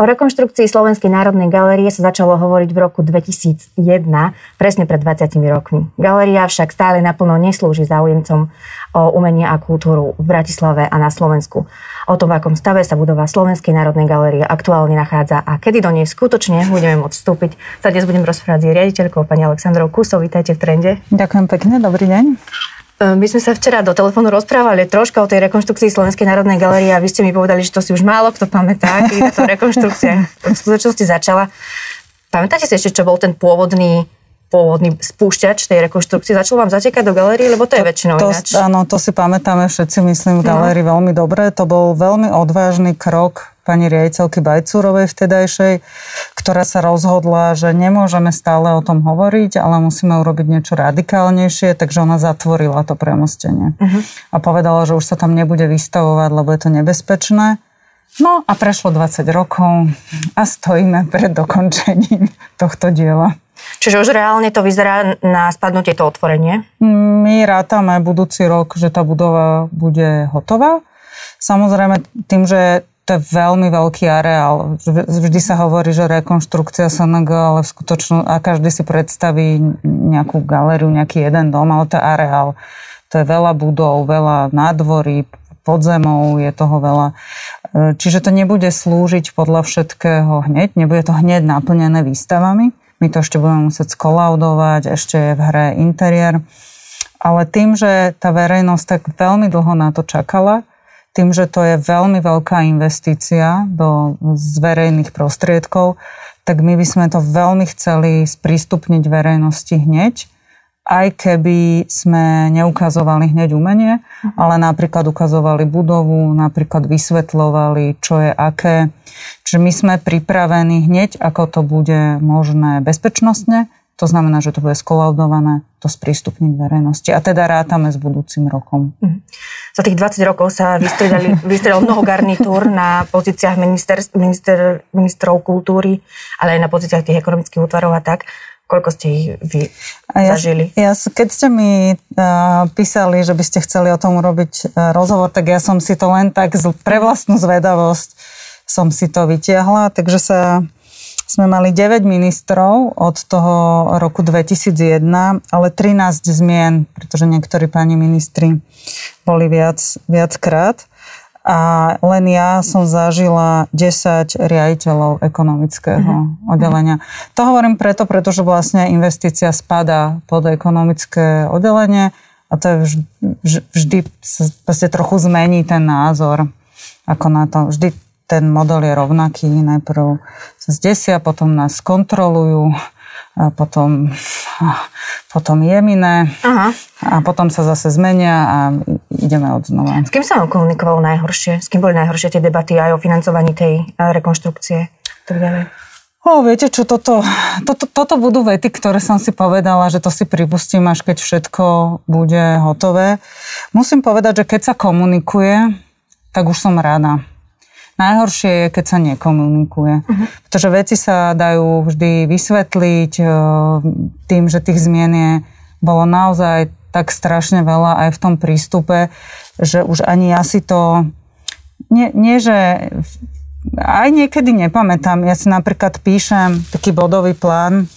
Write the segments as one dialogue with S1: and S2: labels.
S1: O rekonštrukcii Slovenskej národnej galérie sa začalo hovoriť v roku 2001, presne pred 20 rokmi. Galéria však stále naplno neslúži záujemcom o umenie a kultúru v Bratislave a na Slovensku. O tom, v akom stave sa budova Slovenskej národnej galérie aktuálne nachádza a kedy do nej skutočne budeme môcť vstúpiť, sa dnes budem rozprávať s riaditeľkou pani Aleksandrou Kusov. Vítajte v Trende.
S2: Ďakujem pekne, dobrý deň.
S1: E, my sme sa včera do telefónu rozprávali troška o tej rekonštrukcii Slovenskej národnej galerie a vy ste mi povedali, že to si už málo kto pamätá, keď táto rekonštrukcia v skutočnosti začala. Pamätáte si ešte, čo bol ten pôvodný pôvodný spúšťač tej rekonštrukcie. Začal vám zatekať do galérie, lebo to, to je väčšinou
S2: to,
S1: ináč.
S2: Áno, to si pamätáme všetci, myslím, v galérii no. veľmi dobre. To bol veľmi odvážny krok pani riaditeľky Bajcúrovej vtedajšej, ktorá sa rozhodla, že nemôžeme stále o tom hovoriť, ale musíme urobiť niečo radikálnejšie, takže ona zatvorila to premostenie. Uh-huh. A povedala, že už sa tam nebude vystavovať, lebo je to nebezpečné. No a prešlo 20 rokov a stojíme pred dokončením tohto diela.
S1: Čiže už reálne to vyzerá na spadnutie to otvorenie?
S2: My rátame budúci rok, že tá budova bude hotová. Samozrejme, tým, že to je veľmi veľký areál. Vždy sa hovorí, že rekonštrukcia SNG, ale v skutočnosti, a každý si predstaví nejakú galériu, nejaký jeden dom, ale to je areál. To je veľa budov, veľa nádvorí, podzemov, je toho veľa. E, čiže to nebude slúžiť podľa všetkého hneď, nebude to hneď naplnené výstavami. My to ešte budeme musieť skolaudovať, ešte je v hre interiér. Ale tým, že tá verejnosť tak veľmi dlho na to čakala, tým, že to je veľmi veľká investícia do, z verejných prostriedkov, tak my by sme to veľmi chceli sprístupniť verejnosti hneď, aj keby sme neukazovali hneď umenie, ale napríklad ukazovali budovu, napríklad vysvetľovali, čo je aké. Čiže my sme pripravení hneď, ako to bude možné bezpečnostne, to znamená, že to bude skolaudované, to sprístupniť verejnosti. A teda rátame s budúcim rokom. Mm.
S1: Za tých 20 rokov sa vystriedalo mnoho garnitúr na pozíciách minister, minister, ministrov kultúry, ale aj na pozíciách tých ekonomických útvarov a tak. Koľko ste ich vy ja, zažili?
S2: Ja, keď ste mi uh, písali, že by ste chceli o tom urobiť uh, rozhovor, tak ja som si to len tak z, pre vlastnú zvedavosť som si to vytiahla, takže sa sme mali 9 ministrov od toho roku 2001, ale 13 zmien, pretože niektorí pani ministri boli viac, viackrát. A len ja som zažila 10 riaditeľov ekonomického mm-hmm. oddelenia. To hovorím preto, pretože vlastne investícia spada pod ekonomické oddelenie a to je vždy, vždy vždy trochu zmení ten názor ako na to. Vždy ten model je rovnaký. Najprv sa zdesia, potom nás kontrolujú, a potom, potom jeminé Aha. a potom sa zase zmenia a ideme od znova.
S1: S kým sa vám komunikovalo najhoršie? S kým boli najhoršie tie debaty aj o financovaní tej rekonštrukcie?
S2: O, viete čo, toto, toto, toto budú vety, ktoré som si povedala, že to si pripustím, až keď všetko bude hotové. Musím povedať, že keď sa komunikuje, tak už som rada. Najhoršie je, keď sa nekomunikuje. Uh-huh. Pretože veci sa dajú vždy vysvetliť e, tým, že tých zmien je, bolo naozaj tak strašne veľa aj v tom prístupe, že už ani ja si to... Nie, nie že... Aj niekedy nepamätám. Ja si napríklad píšem taký bodový plán,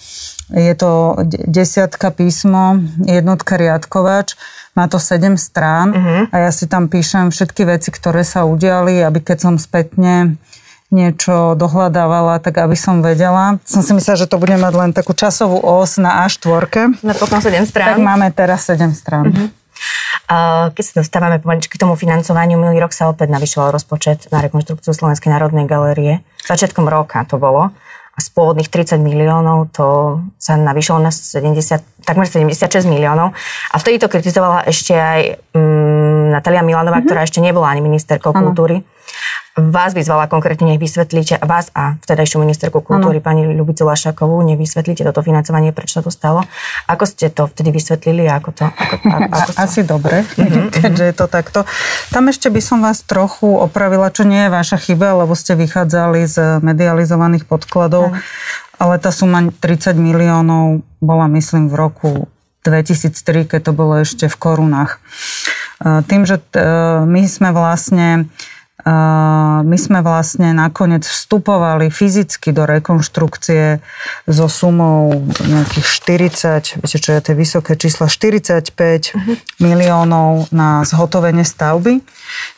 S2: je to desiatka písmo, jednotka riadkovač má to 7 strán uh-huh. a ja si tam píšem všetky veci, ktoré sa udiali, aby keď som spätne niečo dohľadávala, tak aby som vedela. Som si myslela, že to bude mať len takú časovú os na A4.
S1: Na potom 7 strán.
S2: Tak máme teraz 7 strán. Uh-huh.
S1: Keď sa dostávame pomaličky k tomu financovaniu, minulý rok sa opäť navyšoval rozpočet na rekonštrukciu Slovenskej národnej galérie. Začiatkom roka to bolo a z pôvodných 30 miliónov to sa navýšilo na 70, takmer 76 miliónov. A vtedy to kritizovala ešte aj um, Natalia Milanová, mm-hmm. ktorá ešte nebola ani ministerkou kultúry. Vás vyzvala konkrétne, nech vysvetlíte, vás a vtedajšiu ministerku kultúry, ano. pani Ľubicu Lašakovú, nech vysvetlíte toto financovanie, prečo sa to stalo. Ako ste to vtedy vysvetlili? Ako to, ako, ako,
S2: ako Asi to... dobre, mm-hmm. keďže je to takto. Tam ešte by som vás trochu opravila, čo nie je vaša chyba, lebo ste vychádzali z medializovaných podkladov, ano. ale tá suma 30 miliónov bola, myslím, v roku 2003, keď to bolo ešte v korunách. Tým, že my sme vlastne my sme vlastne nakoniec vstupovali fyzicky do rekonštrukcie so sumou nejakých 40, viete čo je tie vysoké čísla, 45 uh-huh. miliónov na zhotovenie stavby.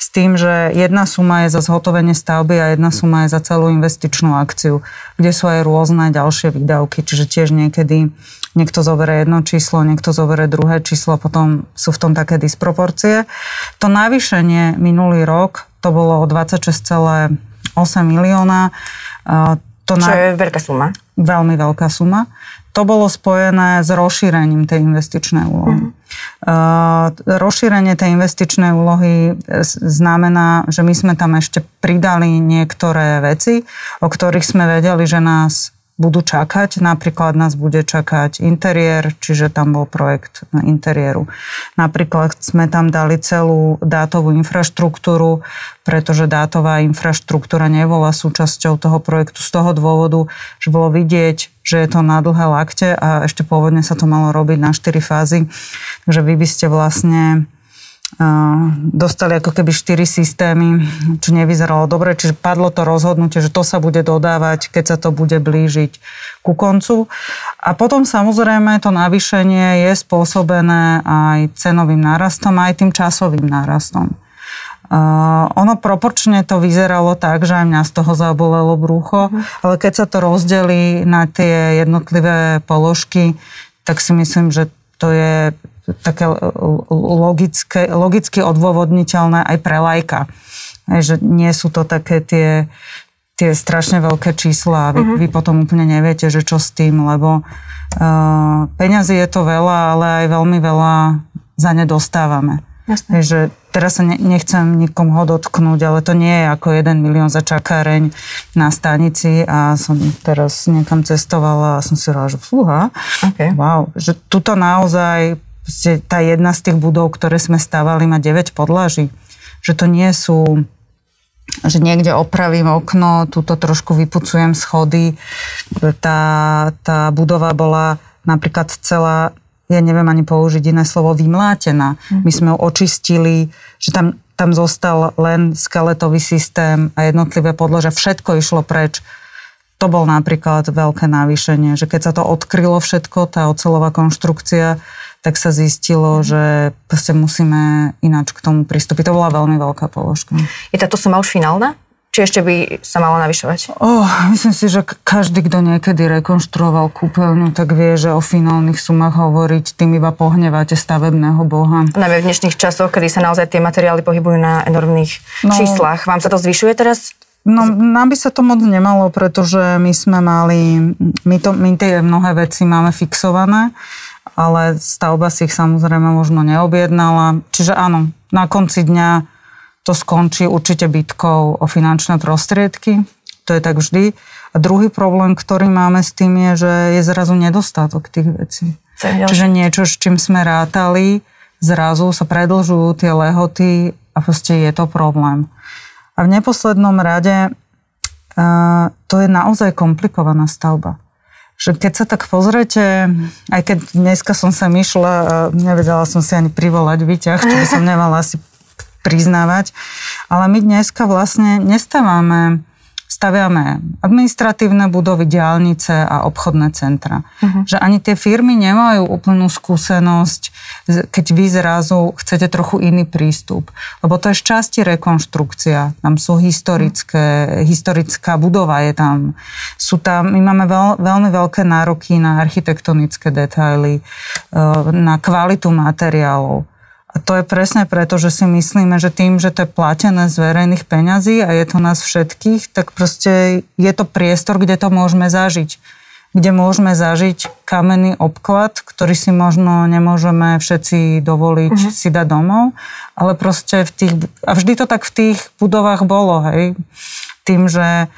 S2: S tým, že jedna suma je za zhotovenie stavby a jedna suma je za celú investičnú akciu, kde sú aj rôzne ďalšie výdavky, čiže tiež niekedy niekto zoberie jedno číslo, niekto zoberie druhé číslo, potom sú v tom také disproporcie. To navýšenie minulý rok to bolo 26,8 milióna.
S1: To Čo na... je veľká suma.
S2: Veľmi veľká suma. To bolo spojené s rozšírením tej investičnej úlohy. Mm-hmm. rozšírenie tej investičnej úlohy znamená, že my sme tam ešte pridali niektoré veci, o ktorých sme vedeli, že nás budú čakať. Napríklad nás bude čakať interiér, čiže tam bol projekt interiéru. Napríklad sme tam dali celú dátovú infraštruktúru, pretože dátová infraštruktúra nebola súčasťou toho projektu z toho dôvodu, že bolo vidieť, že je to na dlhé lakte a ešte pôvodne sa to malo robiť na 4 fázy. Takže vy by ste vlastne dostali ako keby štyri systémy, čo nevyzeralo dobre, čiže padlo to rozhodnutie, že to sa bude dodávať, keď sa to bude blížiť ku koncu. A potom samozrejme to navýšenie je spôsobené aj cenovým nárastom, aj tým časovým nárastom. Uh, ono proporčne to vyzeralo tak, že aj mňa z toho zabolelo brucho, uh-huh. ale keď sa to rozdelí na tie jednotlivé položky, tak si myslím, že to je také logické, logicky odôvodniteľné aj pre lajka. Že nie sú to také tie, tie strašne veľké čísla a vy, uh-huh. vy potom úplne neviete, že čo s tým, lebo uh, peňazí je to veľa, ale aj veľmi veľa za ne dostávame. Jasne. Že teraz sa ne, nechcem nikomu dotknúť, ale to nie je ako jeden milión za čakáreň na stanici a som teraz niekam cestovala a som si hovorila, že fúha, okay. wow, že tuto naozaj tá jedna z tých budov, ktoré sme stávali, má 9 podlaží. Že to nie sú že niekde opravím okno, túto trošku vypucujem schody. Tá, tá budova bola napríklad celá, ja neviem ani použiť iné slovo, vymlátená. My sme ju očistili, že tam, tam zostal len skeletový systém a jednotlivé podlože, všetko išlo preč. To bol napríklad veľké navýšenie, že keď sa to odkrylo všetko, tá ocelová konštrukcia, tak sa zistilo, že proste musíme ináč k tomu pristúpiť. To bola veľmi veľká položka.
S1: Je táto suma už finálna? Či ešte by sa malo navyšovať?
S2: Oh, myslím si, že každý, kto niekedy rekonštruoval kúpeľňu, tak vie, že o finálnych sumách hovoriť, tým iba pohnevate stavebného boha.
S1: Najmä v dnešných časoch, kedy sa naozaj tie materiály pohybujú na enormných no, číslach. Vám sa to zvyšuje teraz?
S2: No, nám by sa to moc nemalo, pretože my sme mali, my, to, my tie mnohé veci máme fixované ale stavba si ich samozrejme možno neobjednala. Čiže áno, na konci dňa to skončí určite bitkou o finančné prostriedky. To je tak vždy. A druhý problém, ktorý máme s tým je, že je zrazu nedostatok tých vecí. Čiže niečo, s čím sme rátali, zrazu sa predlžujú tie lehoty a proste je to problém. A v neposlednom rade uh, to je naozaj komplikovaná stavba že keď sa tak pozrete, aj keď dneska som sa myšla a nevedela som si ani privolať výťah, čo by som nemala asi priznávať, ale my dneska vlastne nestávame staviame administratívne budovy, diálnice a obchodné centra. Uh-huh. Že ani tie firmy nemajú úplnú skúsenosť, keď vy zrazu chcete trochu iný prístup. Lebo to je z časti rekonštrukcia. Tam sú historické, historická budova je tam. Sú tam, my máme veľ, veľmi veľké nároky na architektonické detaily, eh, na kvalitu materiálov. A to je presne preto, že si myslíme, že tým, že to je platené z verejných peňazí a je to nás všetkých, tak proste je to priestor, kde to môžeme zažiť. Kde môžeme zažiť kamenný obklad, ktorý si možno nemôžeme všetci dovoliť uh-huh. si dať domov, ale proste v tých, a vždy to tak v tých budovách bolo, hej. Tým, že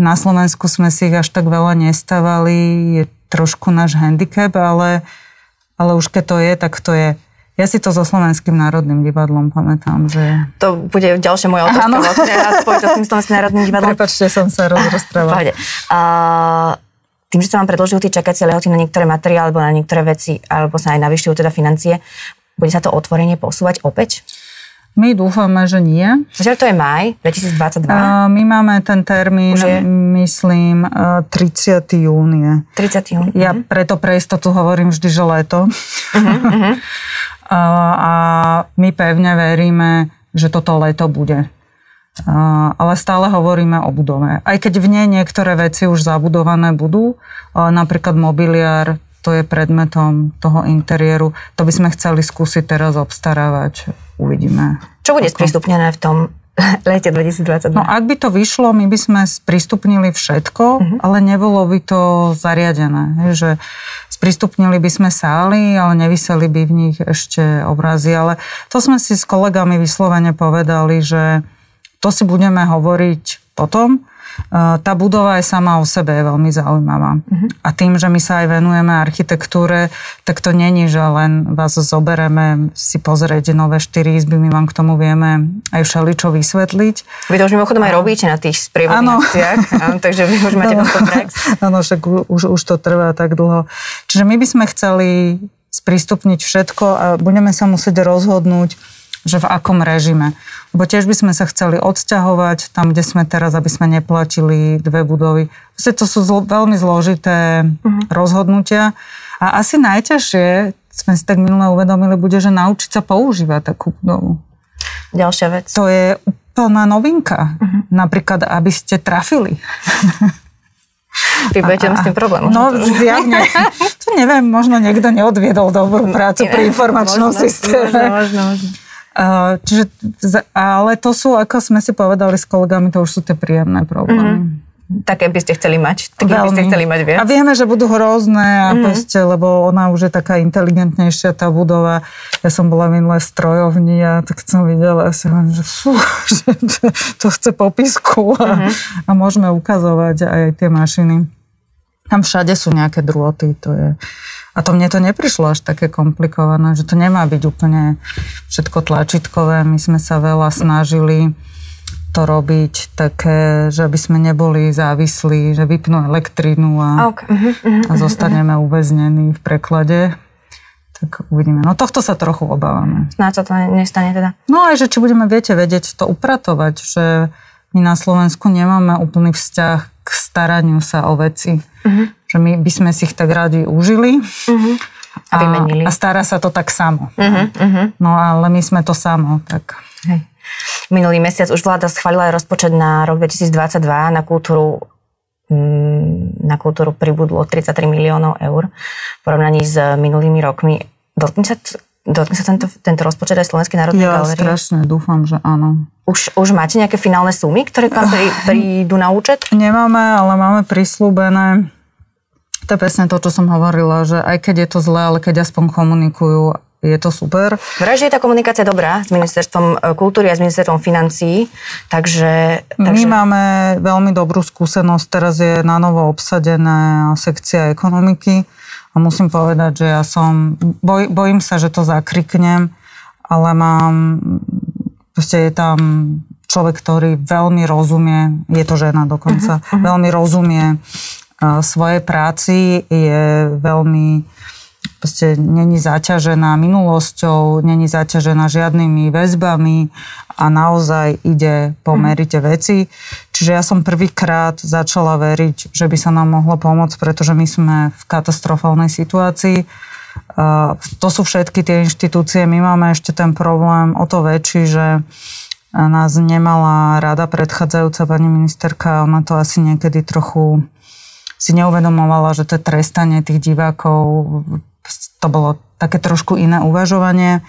S2: na Slovensku sme si ich až tak veľa nestávali, je trošku náš handicap, ale, ale už keď to je, tak to je. Ja si to so Slovenským národným divadlom pamätám, že...
S1: To bude ďalšia moja otázka ano. vlastne a spojiť s tým Slovenským národným divadlom.
S2: Prepačte, som sa rozprávala.
S1: A tým, že sa vám predložujú tie čakacie lehoty na niektoré materiály alebo na niektoré veci, alebo sa aj navyšujú teda financie, bude sa to otvorenie posúvať opäť?
S2: My dúfame, že nie.
S1: Že to je maj 2022?
S2: my máme ten termín, myslím, 30. júnie.
S1: 30. júnie.
S2: Ja uh-huh. preto pre istotu hovorím vždy, že leto. Uh-huh, uh-huh. A my pevne veríme, že toto leto bude. Ale stále hovoríme o budove. Aj keď v nej niektoré veci už zabudované budú, napríklad mobiliár, to je predmetom toho interiéru. To by sme chceli skúsiť teraz obstarávať. Uvidíme.
S1: Čo bude sprístupnené v tom lete 2022?
S2: No ak by to vyšlo, my by sme sprístupnili všetko, uh-huh. ale nebolo by to zariadené. Že sprístupnili by sme sály, ale nevyseli by v nich ešte obrazy. Ale to sme si s kolegami vyslovene povedali, že to si budeme hovoriť potom, tá budova je sama o sebe je veľmi zaujímavá. Uh-huh. A tým, že my sa aj venujeme architektúre, tak to není, že len vás zobereme si pozrieť nové štyri izby, my vám k tomu vieme aj všeličo vysvetliť.
S1: Vy to už mimochodom aj robíte na tých sprievodných akciách, takže vy už máte no, prax.
S2: Áno, však už, už to trvá tak dlho. Čiže my by sme chceli sprístupniť všetko a budeme sa musieť rozhodnúť, že v akom režime. Lebo tiež by sme sa chceli odsťahovať tam, kde sme teraz, aby sme neplatili dve budovy. Proste to sú zlo, veľmi zložité uh-huh. rozhodnutia. A asi najťažšie, sme si tak minule uvedomili, bude, že naučiť sa používať takú budovu.
S1: Ďalšia vec.
S2: To je úplná novinka. Uh-huh. Napríklad, aby ste trafili.
S1: Vy budete mať s tým problém.
S2: No, zjavne. To neviem, možno niekto neodviedol dobrú prácu pri informačnom možno, systéme. Možno, možno, možno. Čiže, ale to sú, ako sme si povedali s kolegami, to už sú tie príjemné problémy. Mm-hmm.
S1: Také by ste chceli mať? Také by ste chceli mať viac?
S2: A vieme, že budú hrozné, a mm-hmm. proste, lebo ona už je taká inteligentnejšia, tá budova. Ja som bola minulé v strojovni a tak som videla, si hovorím, že fú, že to chce popisku a, mm-hmm. a môžeme ukazovať aj tie mašiny. Tam všade sú nejaké drôty, to je... A to mne to neprišlo až také komplikované, že to nemá byť úplne všetko tlačítkové. My sme sa veľa snažili to robiť také, že by sme neboli závislí, že vypnú elektrínu a, okay. uh-huh, uh-huh, a zostaneme uh-huh. uväznení v preklade. Tak uvidíme. No tohto sa trochu obávame.
S1: Na čo to nestane teda?
S2: No aj, že či budeme, viete, vedieť to upratovať, že my na Slovensku nemáme úplný vzťah k staraniu sa o veci. Uh-huh že my by sme si ich tak radi užili. Uh-huh.
S1: A vymenili.
S2: A, stará sa to tak samo. Uh-huh, uh-huh. No ale my sme to samo, tak... Hej.
S1: Minulý mesiac už vláda schválila aj rozpočet na rok 2022 na kultúru mm, na kultúru pribudlo 33 miliónov eur v porovnaní s minulými rokmi. Dotkne sa, dotkne sa tento, tento rozpočet aj Slovenskej národnej
S2: ja, galerie? Ja strašne dúfam, že áno.
S1: Už, už máte nejaké finálne sumy, ktoré vám prídu na účet?
S2: Nemáme, ale máme prislúbené to je presne to, čo som hovorila, že aj keď je to zlé, ale keď aspoň komunikujú, je to super.
S1: Vraj, že je tá komunikácia dobrá s ministerstvom e, kultúry a s ministerstvom financií, takže, takže...
S2: My máme veľmi dobrú skúsenosť, teraz je na novo obsadená sekcia ekonomiky a musím povedať, že ja som, boj, bojím sa, že to zakriknem, ale mám, proste je tam človek, ktorý veľmi rozumie, je to žena dokonca, uh-huh, uh-huh. veľmi rozumie svojej práci je veľmi proste není zaťažená minulosťou, není zaťažená žiadnymi väzbami a naozaj ide po mhm. merite veci. Čiže ja som prvýkrát začala veriť, že by sa nám mohlo pomôcť, pretože my sme v katastrofálnej situácii. To sú všetky tie inštitúcie. My máme ešte ten problém o to väčší, že nás nemala rada predchádzajúca pani ministerka, ona to asi niekedy trochu si neuvedomovala, že to je trestanie tých divákov. To bolo také trošku iné uvažovanie.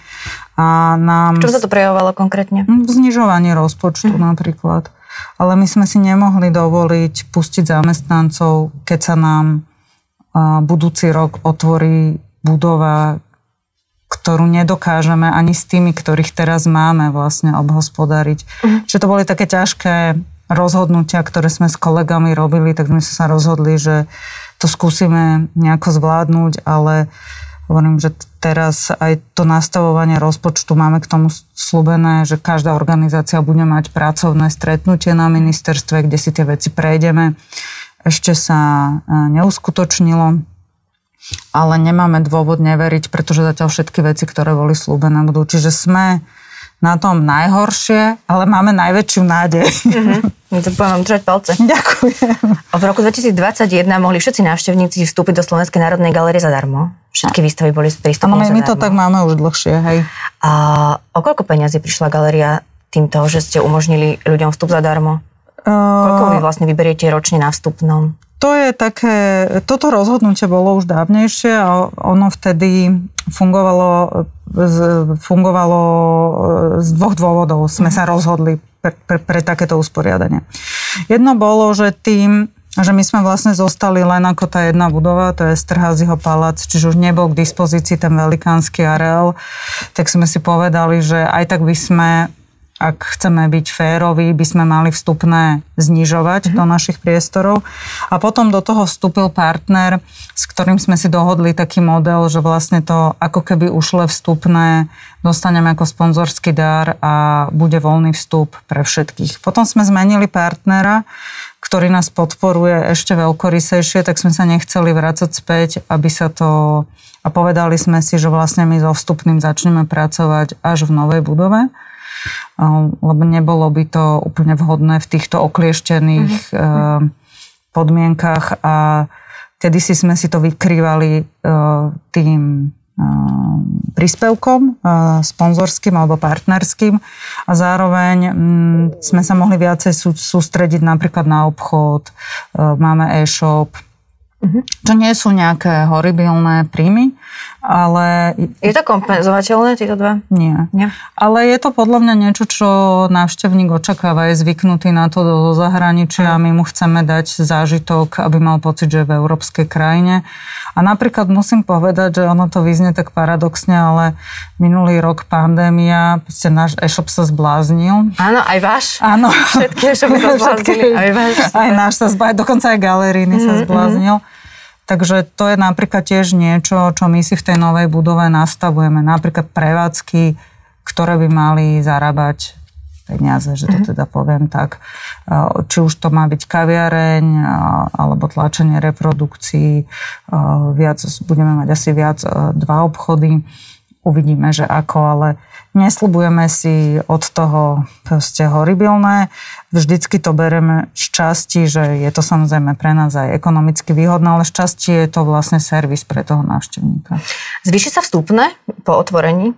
S2: A nám...
S1: Čo sa to prejavovalo konkrétne?
S2: Hm, znižovanie rozpočtu mm. napríklad. Ale my sme si nemohli dovoliť pustiť zamestnancov, keď sa nám budúci rok otvorí budova, ktorú nedokážeme ani s tými, ktorých teraz máme vlastne obhospodariť. Mm. Čiže to boli také ťažké rozhodnutia, ktoré sme s kolegami robili, tak sme sa rozhodli, že to skúsime nejako zvládnuť, ale hovorím, že teraz aj to nastavovanie rozpočtu máme k tomu slúbené, že každá organizácia bude mať pracovné stretnutie na ministerstve, kde si tie veci prejdeme. Ešte sa e, neuskutočnilo, ale nemáme dôvod neveriť, pretože zatiaľ všetky veci, ktoré boli slúbené, budú. Čiže sme na tom najhoršie, ale máme najväčšiu nádej.
S1: Mm-hmm. To vám držať palce.
S2: Ďakujem.
S1: V roku 2021 mohli všetci návštevníci vstúpiť do Slovenskej národnej galerie zadarmo. Všetky výstavy boli prístupné
S2: Áno, my, my to tak máme už dlhšie, hej.
S1: A o koľko peňazí prišla galéria týmto, že ste umožnili ľuďom vstup zadarmo? Uh, koľko vy vlastne vyberiete ročne na vstupnom?
S2: To je také, toto rozhodnutie bolo už dávnejšie a ono vtedy fungovalo, fungovalo e, z dvoch dôvodov. Sme sa rozhodli pre, pre, pre takéto usporiadanie. Jedno bolo, že tým, že my sme vlastne zostali len ako tá jedna budova, to je Strházyho palác, čiže už nebol k dispozícii ten velikánsky areál, tak sme si povedali, že aj tak by sme ak chceme byť féroví, by sme mali vstupné znižovať mm-hmm. do našich priestorov. A potom do toho vstúpil partner, s ktorým sme si dohodli taký model, že vlastne to ako keby ušle vstupné dostaneme ako sponzorský dar a bude voľný vstup pre všetkých. Potom sme zmenili partnera, ktorý nás podporuje ešte veľkorysejšie, tak sme sa nechceli vrácať späť, aby sa to... A povedali sme si, že vlastne my so vstupným začneme pracovať až v novej budove lebo nebolo by to úplne vhodné v týchto oklieštených mm-hmm. podmienkach a kedysi sme si to vykrývali tým príspevkom sponzorským alebo partnerským a zároveň mm, sme sa mohli viacej sústrediť napríklad na obchod, máme e-shop, Uh-huh. Čo nie sú nejaké horibilné príjmy, ale...
S1: Je to kompenzovateľné, tieto dva?
S2: Nie. Nie. Ale je to podľa mňa niečo, čo návštevník očakáva, je zvyknutý na to do zahraničia a my mu chceme dať zážitok, aby mal pocit, že je v európskej krajine. A napríklad musím povedať, že ono to vyznie tak paradoxne, ale minulý rok pandémia, ste náš e-shop sa zbláznil.
S1: Áno, aj váš?
S2: Áno.
S1: Všetky e-shopy sa zbláznili, aj váš.
S2: Aj náš sa zbláznil, dokonca aj galeríny mm-hmm. sa zbláznil. Takže to je napríklad tiež niečo, čo my si v tej novej budove nastavujeme. Napríklad prevádzky, ktoré by mali zarábať peniaze, že to mhm. teda poviem tak. Či už to má byť kaviareň, alebo tlačenie reprodukcií, viac, budeme mať asi viac dva obchody. Uvidíme, že ako, ale Neslubujeme si od toho proste horibilné. Vždycky to bereme z časti, že je to samozrejme pre nás aj ekonomicky výhodné, ale z časti je to vlastne servis pre toho návštevníka.
S1: Zvýši sa vstupné po otvorení?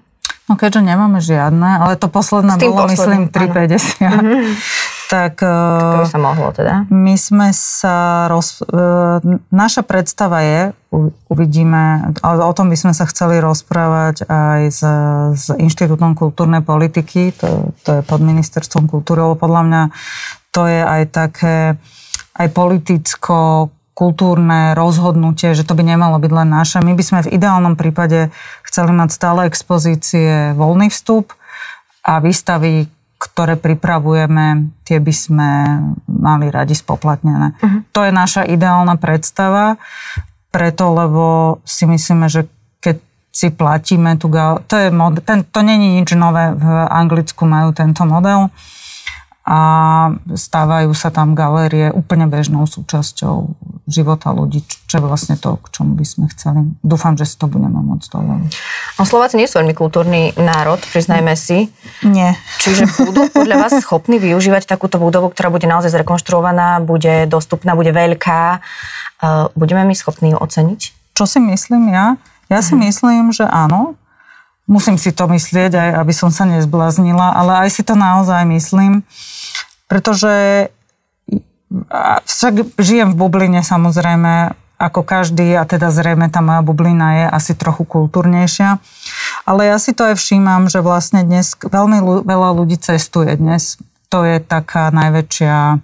S2: No keďže nemáme žiadne, ale to posledné bolo myslím 3,50. Mm-hmm. Tak,
S1: to sa mohlo teda.
S2: My sme sa roz... E, naša predstava je, uvidíme, o tom by sme sa chceli rozprávať aj s, s Inštitútom kultúrnej politiky, to, to je pod ministerstvom kultúry, lebo podľa mňa to je aj také aj politicko kultúrne rozhodnutie, že to by nemalo byť len naše. My by sme v ideálnom prípade chceli mať stále expozície voľný vstup a výstavy, ktoré pripravujeme, tie by sme mali radi spoplatnené. Uh-huh. To je naša ideálna predstava, preto, lebo si myslíme, že keď si platíme tu, to, je mod, ten, to není nič nové, v Anglicku majú tento model a stávajú sa tam galérie úplne bežnou súčasťou života ľudí, čo je vlastne to, k čomu by sme chceli. Dúfam, že si to budeme môcť dovoliť.
S1: No Slováci nie sú veľmi kultúrny národ, priznajme si.
S2: Nie.
S1: Čiže budú podľa vás schopní využívať takúto budovu, ktorá bude naozaj zrekonštruovaná, bude dostupná, bude veľká. Budeme my schopní ju oceniť?
S2: Čo si myslím ja? Ja si mhm. myslím, že áno, musím si to myslieť, aj aby som sa nezbláznila, ale aj si to naozaj myslím, pretože však žijem v bubline samozrejme, ako každý, a teda zrejme tá moja bublina je asi trochu kultúrnejšia. Ale ja si to aj všímam, že vlastne dnes veľmi veľa ľudí cestuje dnes. To je taká najväčšia,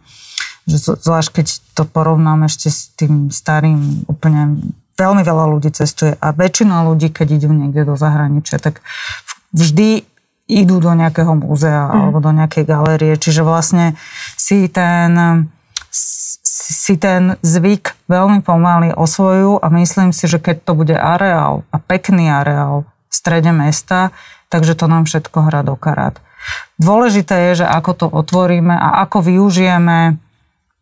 S2: že zvlášť keď to porovnám ešte s tým starým úplne veľmi veľa ľudí cestuje a väčšina ľudí, keď idú niekde do zahraničia, tak vždy idú do nejakého múzea mm. alebo do nejakej galérie. Čiže vlastne si ten, si ten zvyk veľmi pomaly osvojujú a myslím si, že keď to bude areál a pekný areál v strede mesta, takže to nám všetko hrá do karát. Dôležité je, že ako to otvoríme a ako využijeme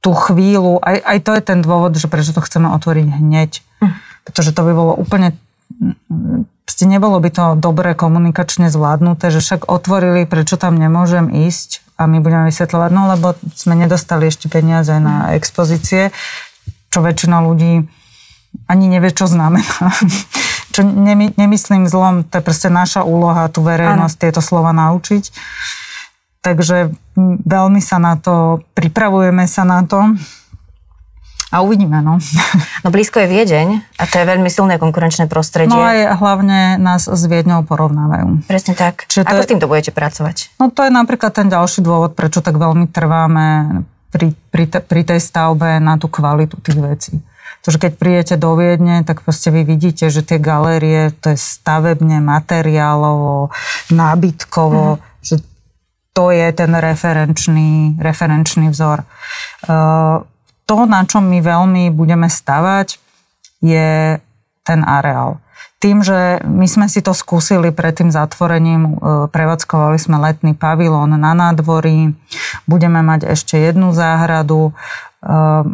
S2: tú chvíľu, aj, aj to je ten dôvod, že prečo to chceme otvoriť hneď. Mm pretože to by bolo úplne Proste nebolo by to dobre komunikačne zvládnuté, že však otvorili, prečo tam nemôžem ísť a my budeme vysvetľovať, no lebo sme nedostali ešte peniaze na expozície, čo väčšina ľudí ani nevie, čo znamená. čo nemy, nemyslím zlom, to je proste naša úloha, tú verejnosť, ano. tieto slova naučiť. Takže veľmi sa na to, pripravujeme sa na to. A uvidíme, no.
S1: No blízko je Viedeň a to je veľmi silné konkurenčné prostredie.
S2: No aj hlavne nás s Viedňou porovnávajú.
S1: Presne tak. Čiže Ako je, s týmto budete pracovať?
S2: No to je napríklad ten ďalší dôvod, prečo tak veľmi trváme pri, pri, te, pri tej stavbe na tú kvalitu tých vecí. Pretože keď prídete do Viedne, tak proste vy vidíte, že tie galérie, to je stavebne, materiálovo, nábytkovo, mm. že to je ten referenčný, referenčný vzor. Uh, to, na čom my veľmi budeme stavať, je ten areál. Tým, že my sme si to skúsili pred tým zatvorením, e, prevádzkovali sme letný pavilón na nádvorí, budeme mať ešte jednu záhradu e,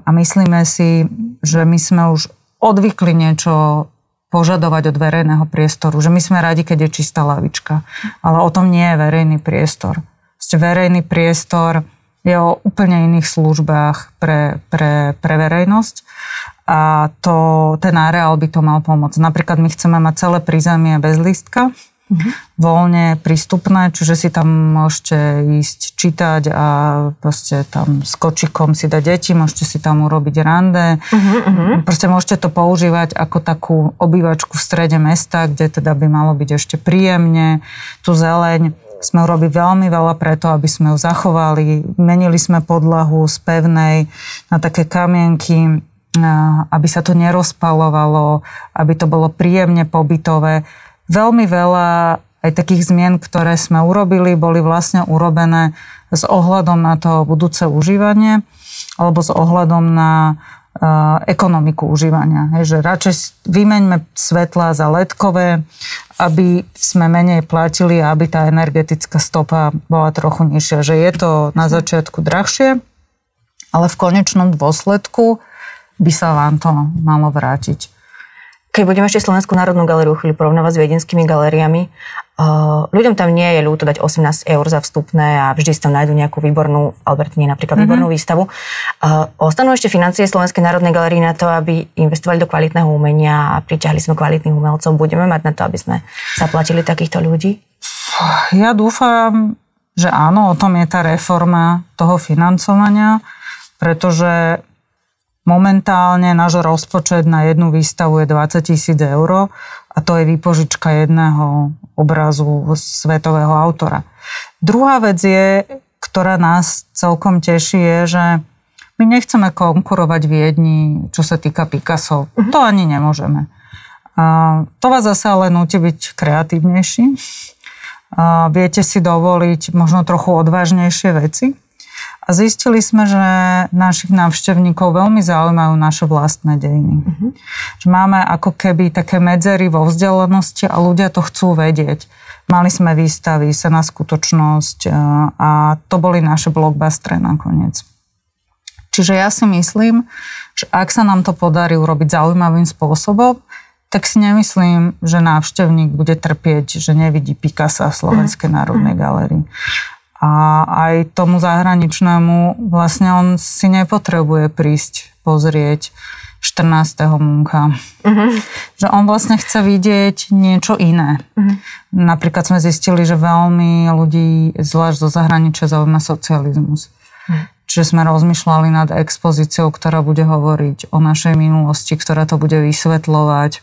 S2: a myslíme si, že my sme už odvykli niečo požadovať od verejného priestoru, že my sme radi, keď je čistá lavička. Ale o tom nie je verejný priestor. Verejný priestor je o úplne iných službách pre, pre, pre verejnosť a to, ten areál by to mal pomôcť. Napríklad my chceme mať celé prízemie bez lístka, mm-hmm. voľne prístupné, čiže si tam môžete ísť čítať a proste tam s kočikom si dať deti, môžete si tam urobiť rande. Mm-hmm. Proste môžete to používať ako takú obývačku v strede mesta, kde teda by malo byť ešte príjemne, tú zeleň sme urobili veľmi veľa preto, aby sme ju zachovali. Menili sme podlahu z pevnej na také kamienky, aby sa to nerozpalovalo, aby to bolo príjemne pobytové. Veľmi veľa aj takých zmien, ktoré sme urobili, boli vlastne urobené s ohľadom na to budúce užívanie alebo s ohľadom na ekonomiku užívania. Hej, že radšej vymeňme svetla za ledkové, aby sme menej platili a aby tá energetická stopa bola trochu nižšia. Že je to na začiatku drahšie, ale v konečnom dôsledku by sa vám to malo vrátiť.
S1: Keď budeme ešte Slovenskú národnú galériu chvíľu porovnávať s viedenskými galériami, uh, ľuďom tam nie je ľúto dať 18 eur za vstupné a vždy si tam nájdu nejakú výbornú, v Albertine napríklad mm-hmm. výbornú výstavu. Uh, ostanú ešte financie Slovenskej národnej galérie na to, aby investovali do kvalitného umenia a priťahli sme kvalitných umelcov. Budeme mať na to, aby sme zaplatili takýchto ľudí?
S2: Ja dúfam, že áno, o tom je tá reforma toho financovania, pretože Momentálne náš rozpočet na jednu výstavu je 20 tisíc eur a to je výpožička jedného obrazu svetového autora. Druhá vec je, ktorá nás celkom teší, je, že my nechceme konkurovať Viedni, čo sa týka Picasso. Uh-huh. To ani nemôžeme. A to vás zase ale nutí byť kreatívnejší. A viete si dovoliť možno trochu odvážnejšie veci. A zistili sme, že našich návštevníkov veľmi zaujímajú naše vlastné dejiny. Mm-hmm. Že máme ako keby také medzery vo vzdelanosti a ľudia to chcú vedieť. Mali sme výstavy, sa na skutočnosť e, a to boli naše blockbustery nakoniec. Čiže ja si myslím, že ak sa nám to podarí urobiť zaujímavým spôsobom, tak si nemyslím, že návštevník bude trpieť, že nevidí Picasso v Slovenskej mhm. národnej galérii. A aj tomu zahraničnému vlastne on si nepotrebuje prísť pozrieť 14. Munka. Uh-huh. Že on vlastne chce vidieť niečo iné. Uh-huh. Napríklad sme zistili, že veľmi ľudí, zvlášť zo zahraničia, zaujíma socializmus. Uh-huh. Čiže sme rozmýšľali nad expozíciou, ktorá bude hovoriť o našej minulosti, ktorá to bude vysvetľovať.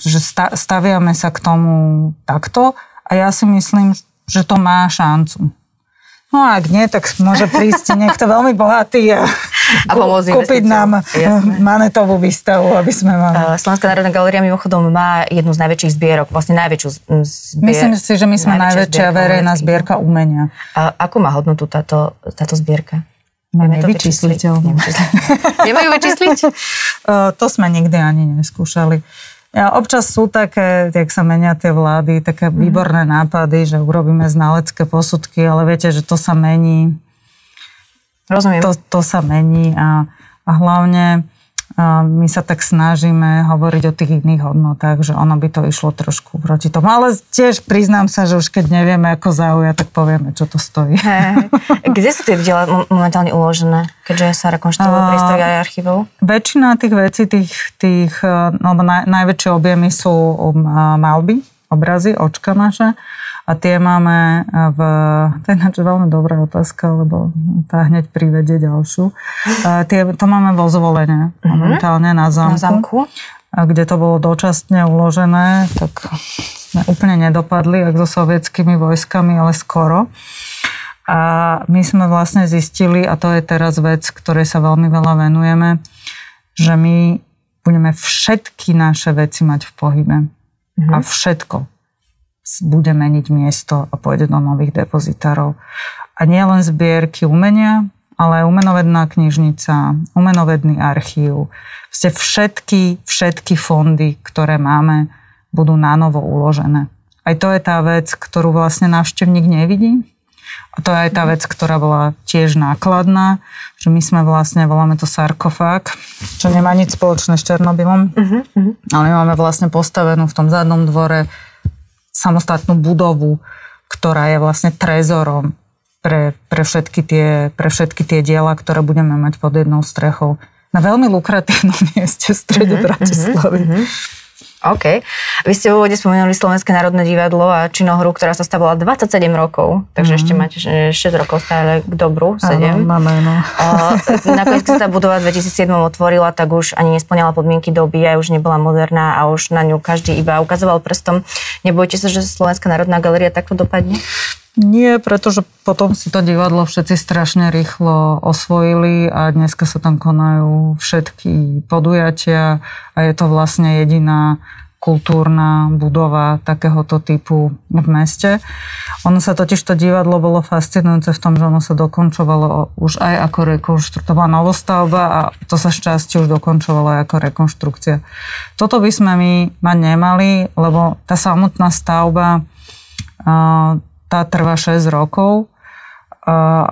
S2: Že staviame sa k tomu takto a ja si myslím, že to má šancu. No a ak nie, tak môže prísť niekto veľmi bohatý a, a kúpiť nám Jasné. manetovú výstavu, aby sme mali.
S1: Slovenská národná galéria mimochodom má jednu z najväčších zbierok, vlastne najväčšiu zbier...
S2: Myslím si, že my sme najväčšia verejná zbierka umenia.
S1: A akú má hodnotu táto, táto zbierka?
S2: Máme to vyčísliteľnú.
S1: Nemajú vyčísliť?
S2: to sme nikdy ani neskúšali. Občas sú také, jak sa menia tie vlády, také mm. výborné nápady, že urobíme znalecké posudky, ale viete, že to sa mení.
S1: Rozumiem.
S2: To, to sa mení a, a hlavne my sa tak snažíme hovoriť o tých iných hodnotách, že ono by to išlo trošku proti tomu. Ale tiež priznám sa, že už keď nevieme, ako zaujať, tak povieme, čo to stojí.
S1: Hey. Kde sú tie diela momentálne uložené, keďže sa rekonštruujú priestory aj archívov?
S2: Väčšina tých vecí, tých, tých no, naj, najväčšie objemy sú um, malby, obrazy, očka naše. A tie máme v... To je ináč veľmi dobrá otázka, lebo tá hneď privedie ďalšiu. A tie, to máme vo zvolenie mhm. momentálne na zámku. Na zámku. A kde to bolo dočasne uložené, tak sme úplne nedopadli, ak so sovietskými vojskami, ale skoro. A my sme vlastne zistili, a to je teraz vec, ktorej sa veľmi veľa venujeme, že my budeme všetky naše veci mať v pohybe. Mm-hmm. A všetko bude meniť miesto a pôjde do nových depozitárov. A nie len zbierky umenia, ale aj umenovedná knižnica, umenovedný archív. Ste všetky, všetky fondy, ktoré máme, budú na novo uložené. Aj to je tá vec, ktorú vlastne návštevník nevidí. A to je aj tá vec, ktorá bola tiež nákladná, že my sme vlastne, voláme to sarkofág, čo nemá nič spoločné s Černobylom, uh-huh, ale my máme vlastne postavenú v tom zadnom dvore samostatnú budovu, ktorá je vlastne trezorom pre, pre, všetky tie, pre všetky tie diela, ktoré budeme mať pod jednou strechou. Na veľmi lukratívnom mieste v strede mm-hmm, Bratislavy. Mm-hmm.
S1: OK. Vy ste v úvode spomenuli Slovenské národné divadlo a činohru, ktorá sa stavovala 27 rokov, takže mm. ešte máte 6 rokov stále k dobru, 7.
S2: Áno, máme, no.
S1: nakoniec, keď sa tá budova v 2007 otvorila, tak už ani nesplňala podmienky doby, aj už nebola moderná a už na ňu každý iba ukazoval prstom. Nebojte sa, že Slovenská národná galeria takto dopadne?
S2: Nie, pretože potom si to divadlo všetci strašne rýchlo osvojili a dneska sa tam konajú všetky podujatia a je to vlastne jediná kultúrna budova takéhoto typu v meste. Ono sa totiž to divadlo bolo fascinujúce v tom, že ono sa dokončovalo už aj ako rekonštrukcia, novostavba a to sa šťastie už dokončovalo aj ako rekonštrukcia. Toto by sme my mať nemali, lebo tá samotná stavba tá trvá 6 rokov,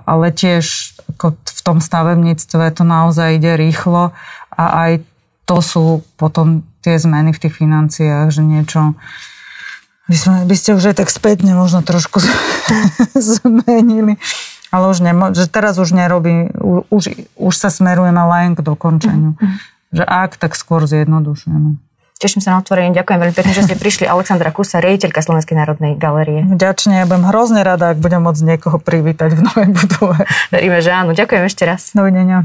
S2: ale tiež v tom stavebníctve to naozaj ide rýchlo a aj to sú potom tie zmeny v tých financiách, že niečo by, sme, by ste už aj tak spätne možno trošku zmenili. Ale už nemo, že teraz už nerobí, už, už sa smerujeme len k dokončeniu. Mm-hmm. Že ak, tak skôr zjednodušujeme.
S1: Teším sa na otvorenie. Ďakujem veľmi pekne, že ste prišli. Alexandra Kusa, riaditeľka Slovenskej národnej galerie.
S2: Ďačne, ja budem hrozne rada, ak budem môcť niekoho privítať v novej budove.
S1: Veríme, že áno. Ďakujem ešte raz.
S2: Dovidenia.